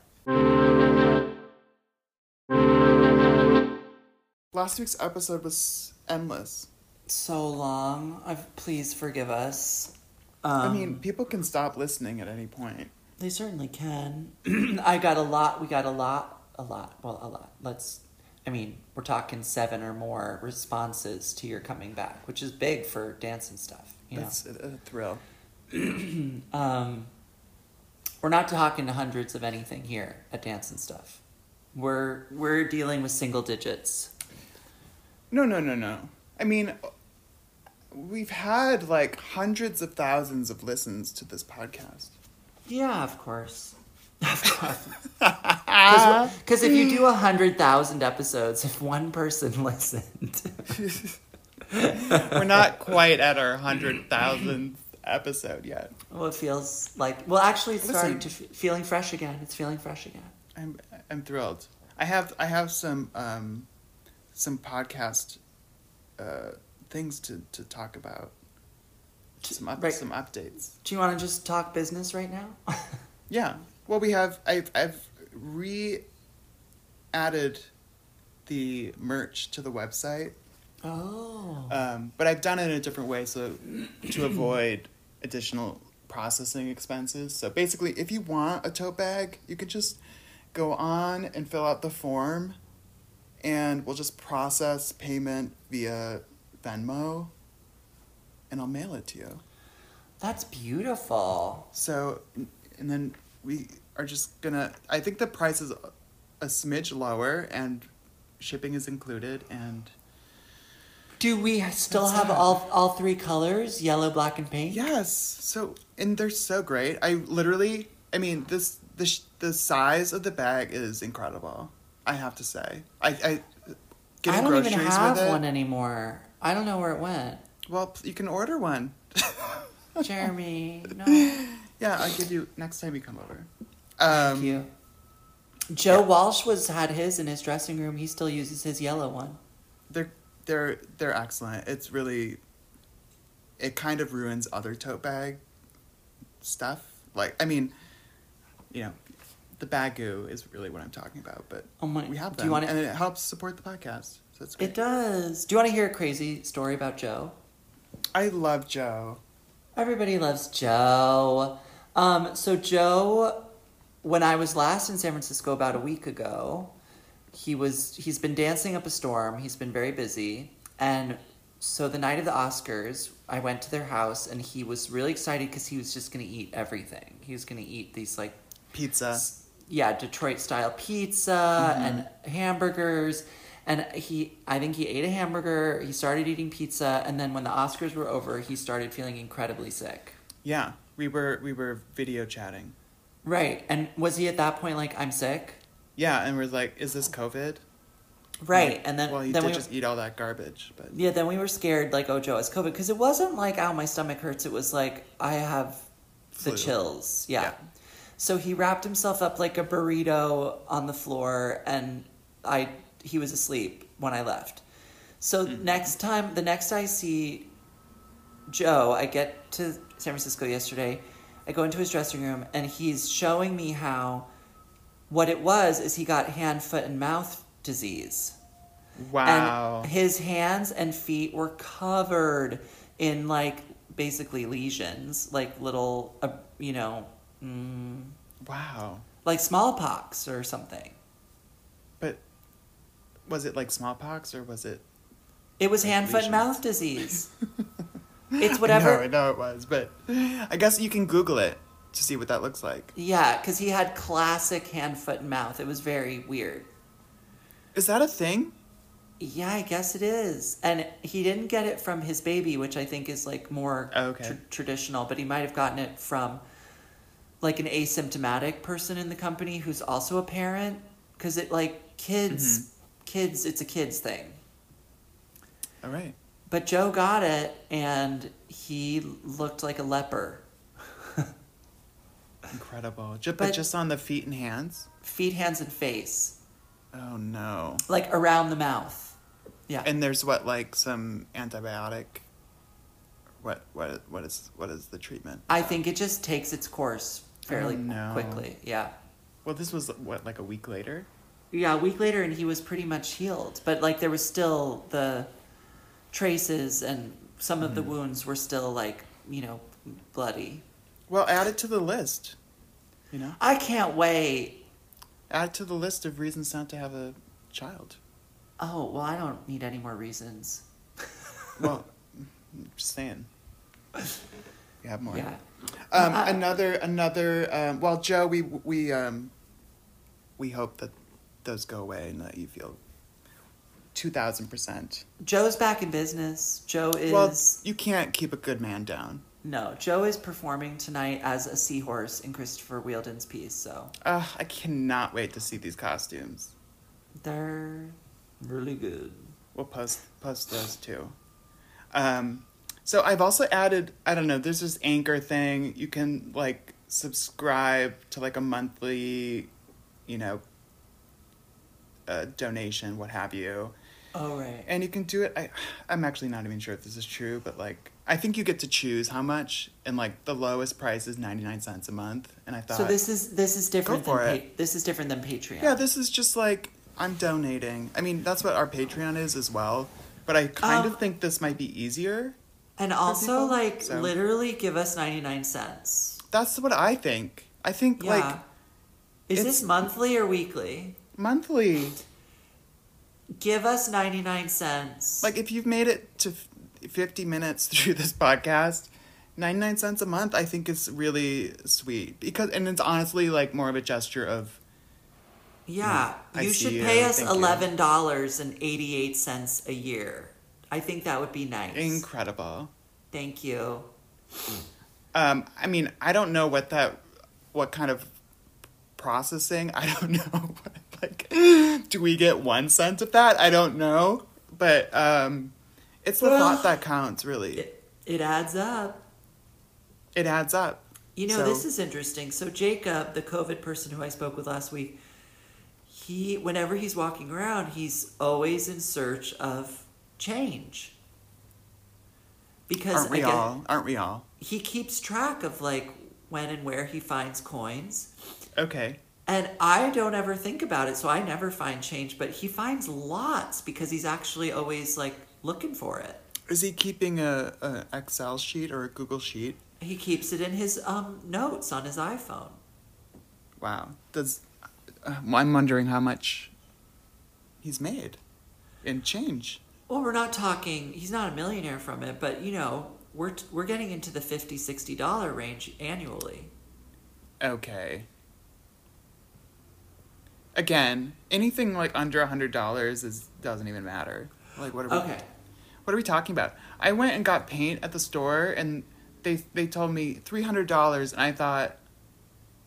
Last week's episode was endless. So long. I've, please forgive us. Um, I mean, people can stop listening at any point. They certainly can. I got a lot. We got a lot. A lot. Well, a lot. Let's. I mean, we're talking seven or more responses to your coming back, which is big for dance and stuff. You know. A, a thrill. Um, we're not talking to hundreds of anything here at dance and stuff. We're we're dealing with single digits. No, no, no, no. I mean, we've had like hundreds of thousands of listens to this podcast. Yeah, of course. Of course. Because if you do a hundred thousand episodes, if one person listened, We're not quite at our hundred thousandth episode yet. well, it feels like. Well, actually, it's starting to f- feeling fresh again. It's feeling fresh again. I'm I'm thrilled. I have I have some um, some podcast uh, things to, to talk about. Some up, Right. some updates. Do you want to just talk business right now? Yeah. Well, we have I've I've re added the merch to the website, oh. um, but I've done it in a different way so to avoid additional processing expenses. So basically, if you want a tote bag, you could just go on and fill out the form, and we'll just process payment via Venmo, and I'll mail it to you. That's beautiful. So, and then we are just gonna. I think the price is a smidge lower, and shipping is included. And Do we still That's have it. all all three colors, yellow, black, and pink? yes, so and they're so great. I literally, I mean, this the sh- the size of the bag is incredible. I have to say, I I getting I don't groceries even have with it. one anymore. I don't know where it went. Well, you can order one. Jeremy, no. yeah, I'll give you next time you come over. Um, Thank you. Joe Walsh was had his in his dressing room. He still uses his yellow one. they're they're they're excellent. It's really it kind of ruins other tote bag stuff. Like I mean, you know, the Baggu is really what I'm talking about, but Oh my- we have do you wanna- and it helps support the podcast. It's great. It does. Do you want to hear a crazy story about Joe? I love Joe. Everybody loves Joe. Um, so Joe, when I was last in San Francisco about a week ago, he was he's been dancing up a storm. He's been very busy, and so the night of the Oscars, I went to their house, and he was really excited because he was just going to eat everything. He was going to eat these like Pizza. yeah, Detroit style pizza and hamburgers. And he, I think he ate a hamburger. He started eating pizza, and then when the Oscars were over, he started feeling incredibly sick. Yeah, we were we were video chatting. Right. And was he at that point like, I'm sick? Yeah, and we're like, is this COVID? Right. And then, well, he then did we, just eat all that garbage, but yeah, then we were scared like, oh, Joe has COVID because it wasn't like, oh, my stomach hurts. It was like, I have the Flu. chills. Yeah. Yeah. So he wrapped himself up like a burrito on the floor, and I he was asleep when I left. So Mm-hmm. next time, the next I see Joe, I get to San Francisco yesterday. I go into his dressing room, and he's showing me how what it was is he got hand, foot, and mouth disease. Wow. And his hands and feet were covered in like basically lesions, like little, uh, you know, mm, wow. like smallpox or something. Was it like smallpox or was it? It was hand, foot, and mouth disease. it's whatever. No, I know it was, but I guess you can Google it to see what that looks like. Yeah, because he had classic hand, foot, and mouth. It was very weird. Is that a thing? Yeah, I guess it is. And he didn't get it from his baby, which I think is like more Oh, okay. tr- traditional, but he might have gotten it from like an asymptomatic person in the company who's also a parent. Because it, like, kids, Mm-hmm. Kids, it's a kids thing. All right. But Joe got it and he looked like a leper. Incredible. Just, But- but just on the feet and hands? Feet, hands, and face. Oh no. Like around the mouth. Yeah. And there's what like some antibiotic what what what is what is the treatment? I think it just takes its course fairly Oh, no. quickly. Yeah. Well, this was what like a week later. Yeah, a week later, and he was pretty much healed. But like, there was still the traces, and some of the Mm-hmm. wounds were still like, you know, bloody. Well, add it to the list. You know? I can't wait. Add it to the list of reasons not to have a child. Oh well, I don't need any more reasons. Well, I'm just saying. You have more. Yeah. Um, Uh, another another. Um, well, Joe, we we um, we hope that those go away and that you feel two thousand percent. Joe's back in business. Joe is Well, you can't keep a good man down. no. Joe is performing tonight as a seahorse in Christopher Wheeldon's piece. So Uh, I cannot wait to see these costumes. they're really good. We'll post post those too. Um, so I've also added. I don't know. There's this anchor thing. You can like subscribe to like a monthly, you know, uh, donation, what have you, Oh right. and you can do it. I I'm actually not even sure if this is true, but like I think you get to choose how much, and like the lowest price is ninety nine cents a month. And I thought, So this is this is different Go for than it. pa- this is different than Patreon. yeah, this is just like I'm donating. I mean, that's what our Patreon is as well. But I kind Um, of think this might be easier. And also, like, so- literally give us 99 cents. That's what I think. I think Yeah. like Is this monthly or weekly? Monthly. Give us 99 cents. Like if you've made it to 50 minutes through this podcast, 99 cents a month I think is really sweet because and it's honestly like more of a gesture of yeah. I you should you. pay us Thank $11.88 a year. I think that would be nice. incredible. Thank you. Um I mean, I don't know what that what kind of processing, I don't know. like do we get 1 cent of that? I don't know. But um it's the Well, thought that counts really. It, it adds up. It adds up. You know, So- this is interesting. So Jacob, the COVID person who I spoke with last week, he whenever he's walking around, he's always in search of change. Because Aren't we again, all? Aren't we all? he keeps track of like when and where he finds coins. Okay. And I don't ever think about it, so I never find change, but he finds lots because he's actually always like looking for it. Is he keeping a, a Excel sheet or a Google sheet? He keeps it in his um, notes on his iPhone. Wow. Does uh, I'm wondering how much he's made in change. Well, we're not talking. He's not a millionaire from it, but you know, we're we're getting into the 50 60 dollar range annually. Okay. Again, anything like under a hundred dollars is doesn't even matter. Like what are we Okay. what are we talking about? I went and got paint at the store and they they told me three hundred dollars and I thought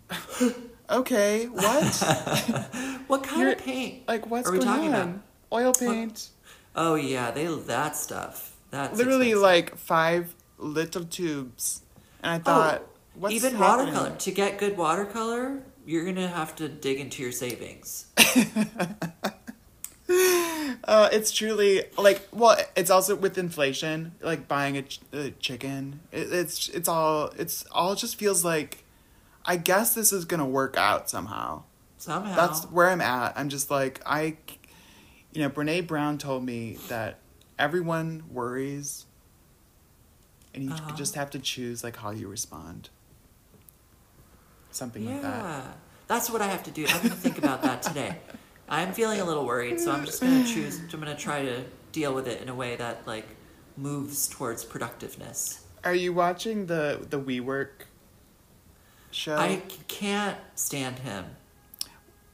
Okay, what? What kind You're- of paint? like what's are we going talking on? about? Oil paint. Oh yeah, they that stuff. That's literally expensive. like five little tubes, and I oh, thought, what's Oh, even happening? watercolor. To get good watercolor, you're gonna have to dig into your savings. Uh, it's truly like well, it's also with inflation, like buying a, ch- a chicken. It, it's it's all it's all just feels like, I guess this is gonna work out somehow. Somehow. That's where I'm at. I'm just like I, you know, Brene Brown told me that everyone worries, and you Uh-huh. just have to choose like how you respond. Something yeah. like that. That's what I have to do. I'm going to think about that today. I'm feeling a little worried, so I'm just going to choose. I'm going to try to deal with it in a way that like moves towards productiveness. Are you watching the the WeWork show? I can't stand him.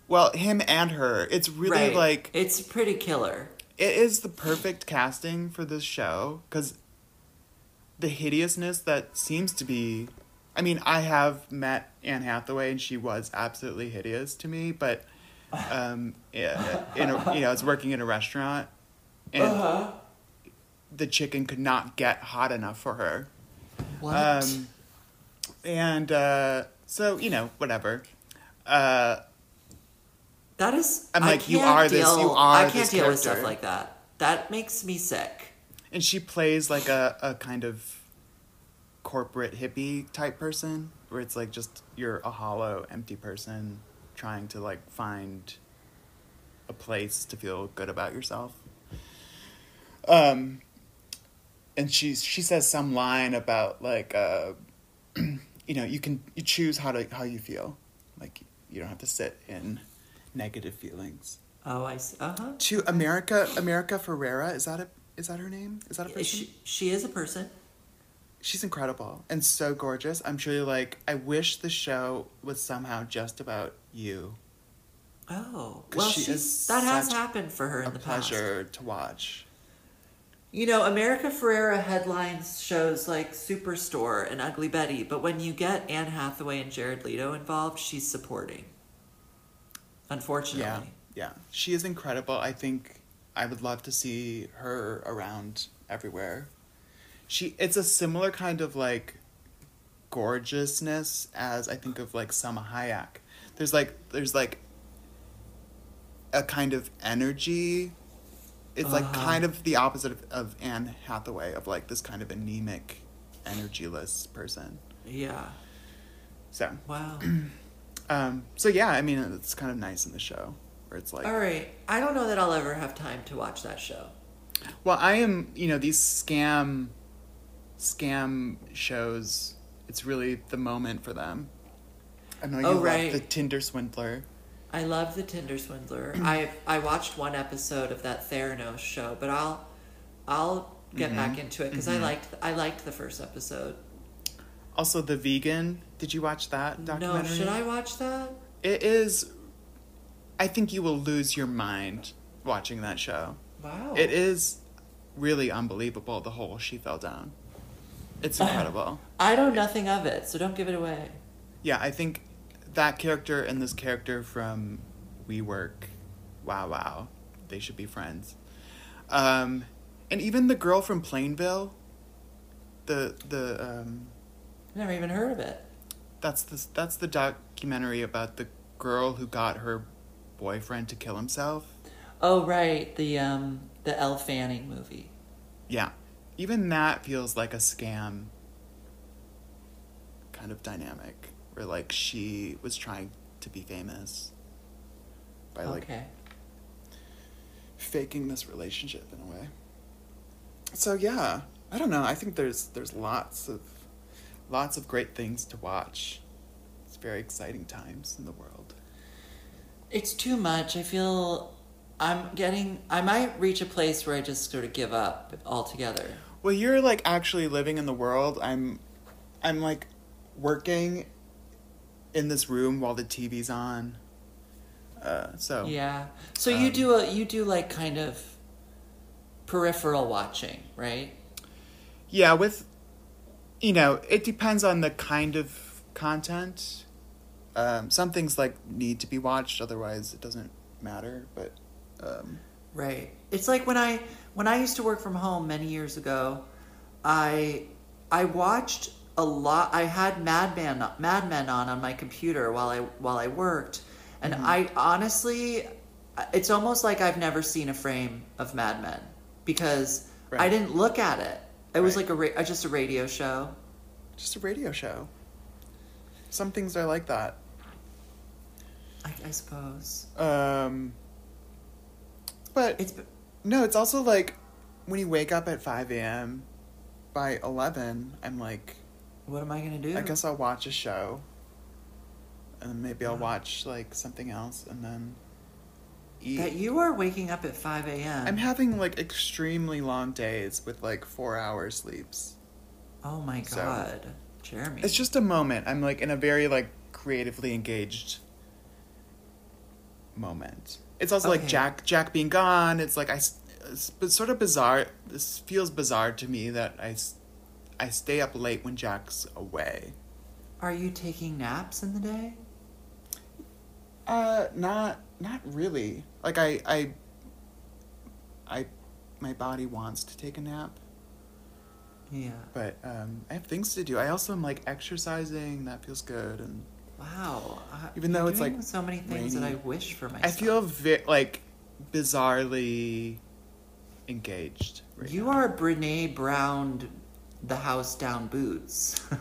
well, him and her. It's really Right. like it's pretty killer. it is the perfect casting for this show because the hideousness that seems to be i mean i have met anne hathaway and she was absolutely hideous to me but um yeah, in a, you know i was working in a restaurant and Uh-huh. the chicken could not get hot enough for her What? um and uh so you know whatever uh that is. I'm like, you are this- Deal, you are I can't this deal with stuff like that. That makes me sick. and she plays like a, a kind of corporate hippie type person where it's like just you're a hollow empty person trying to like find a place to feel good about yourself um and she she says some line about like uh you know you can you choose how to how you feel like you don't have to sit in negative feelings Oh, I see. Uh huh. to America America Ferrera. Is that a is that her name? Is that a person? She, she is a person. She's incredible and so gorgeous. I'm sure you're like, I wish the show was somehow just about you. Oh, well, she she's is that has happened for her in the past. pleasure to watch. You know, America Ferrera headlines shows like Superstore and Ugly Betty, but when you get Anne Hathaway and Jared Leto involved, she's supporting. Unfortunately. Yeah, yeah. She is incredible. I think I would love to see her around everywhere. She it's a similar kind of like gorgeousness as I think of like Salma Hayek. There's like there's like a kind of energy. It's like Uh-huh. kind of the opposite of, of Anne Hathaway of like this kind of anemic, energyless person. Yeah. So Wow. um so yeah, I mean it's kind of nice in the show where it's like All right. I don't know that I'll ever have time to watch that show. Well, I am, you know, these scam scam shows, it's really the moment for them. I know you Oh, love right. the Tinder swindler. I love the Tinder Swindler. I I watched one episode of that Theranos show, but I'll I'll get Mm-hmm. back into it because I liked I liked the first episode. Also the vegan. Did you watch that documentary? No, documentary? should I watch that? It is I think you will lose your mind watching that show. Wow. It is really unbelievable the hole she fell down. It's incredible. I know nothing of it, so don't give it away. Yeah, I think that character and this character from WeWork, wow, wow, they should be friends. Um, and even the girl from Plainville, the the um, Never even heard of it. that's the that's the documentary about the girl who got her boyfriend to kill himself. Oh right, the um the Elle Fanning movie. Yeah, even that feels like a scam kind of dynamic, where like she was trying to be famous by like okay. faking this relationship in a way. So yeah, I don't know. I think there's there's lots of lots of great things to watch. It's very exciting times in the world. It's too much. I feel I'm getting I might reach a place where I just sort of give up altogether. Well, you're like actually living in the world. I'm I'm like working in this room while the TV's on. Uh, so Yeah. So you Um, do a you do like kind of peripheral watching, right? yeah, with you know, it depends on the kind of content. Um, some things like need to be watched, otherwise it doesn't matter. But um, Right. It's like when I when I used to work from home many years ago, I I watched a lot. I had Mad Men Mad Men on on my computer while I while I worked, and I honestly, it's almost like I've never seen a frame of Mad Men because I didn't look at it. It was like a ra- just a radio show. just a radio show. Some things are like that. I, I suppose. Um, But It's no, it's also like when you wake up at five a.m. By eleven, I'm like, what am I gonna do? I guess I'll watch a show, and maybe I'll watch like something else, and then eat. that you are waking up at five a.m. I'm having like extremely long days with like four hour sleeps. oh my So- god, Jeremy. It's just a moment. I'm like in a very like creatively engaged moment. It's also like Jack Jack being gone. It's like I it's sort of bizarre. This feels bizarre to me that I I stay up late when Jack's away. Are you taking naps in the day? Uh not not really. Like I I I my body wants to take a nap, Yeah. but um I have things to do. I also am like exercising. That feels good and Wow. Uh, Even though it's, like, so many things that I rainy. wish for myself. I feel vi- like bizarrely engaged. Right you now. are Brene Brown, the house down boots.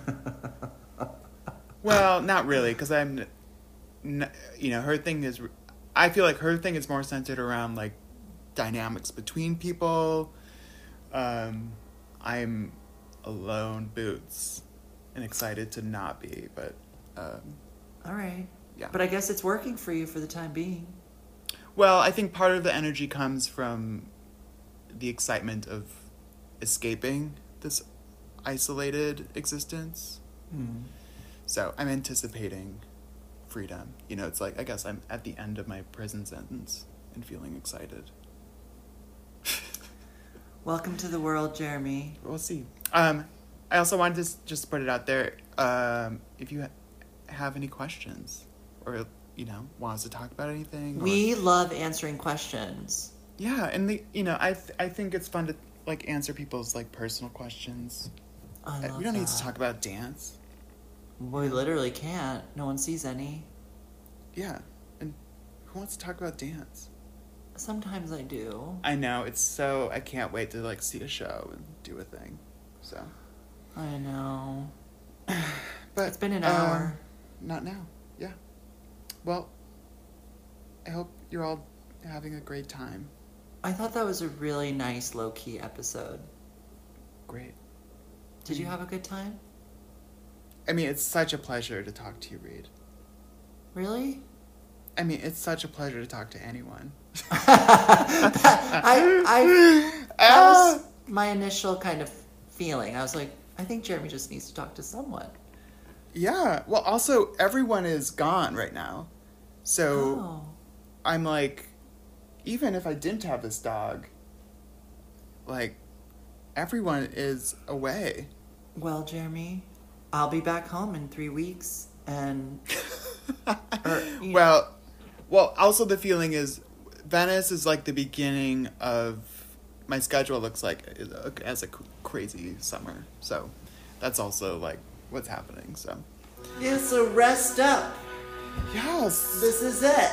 Well, not really, because I'm, n- you know, her thing is, I feel like her thing is more centered around like dynamics between people. Um, I'm alone, boots, and excited to not be, but um, All right. yeah. But I guess it's working for you for the time being. Well, I think part of the energy comes from the excitement of escaping this isolated existence. Hmm. So I'm anticipating freedom. You know, it's like I guess I'm at the end of my prison sentence and feeling excited. Welcome to the world, Jeremy. We'll see. Um, I also wanted to just put it out there. Um, if you ha- have any questions, or you know, want us to talk about anything, or- We love answering questions. yeah, and the you know, I th- I think it's fun to like answer people's like personal questions. I Uh, love we don't need to talk about dance. We literally can't. No one sees any. Yeah, and who wants to talk about dance? Sometimes I do. I know it's so. I can't wait to like see a show and do a thing. So, I know. but It's been an uh, hour. Not now. Yeah. Well, I hope you're all having a great time. I thought that was a really nice low key episode. Great. Did Mm. you have a good time? I mean, it's such a pleasure to talk to you, Reed. Really? I mean, it's such a pleasure to talk to anyone. I, I, that Ah! was my initial kind of feeling. I was like, I think Jeremy just needs to talk to someone. Yeah. Well, also everyone is gone right now, so Oh. I'm like, even if I didn't have this dog, like, everyone is away. Well, Jeremy, I'll be back home in three weeks, and Or, well, well. Also, the feeling is Venice is like the beginning of my schedule. Looks like as a crazy summer, so that's also like what's happening. So yeah, so rest up. Yes, this is it.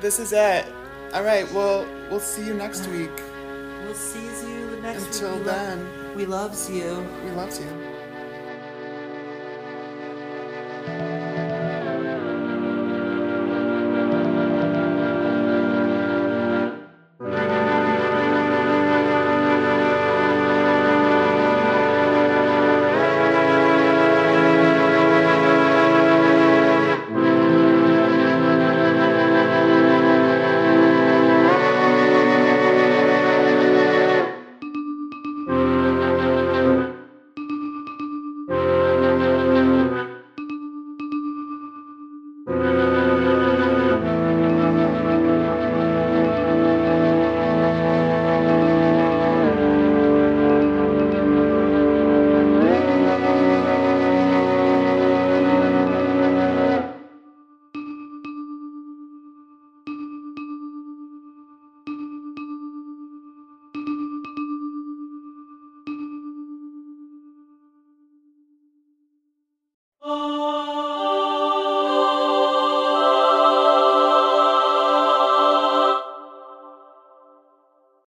This is it. All right. Well, we'll see you next week. We'll see you the next Until week. Until then, we loves you. We loves you.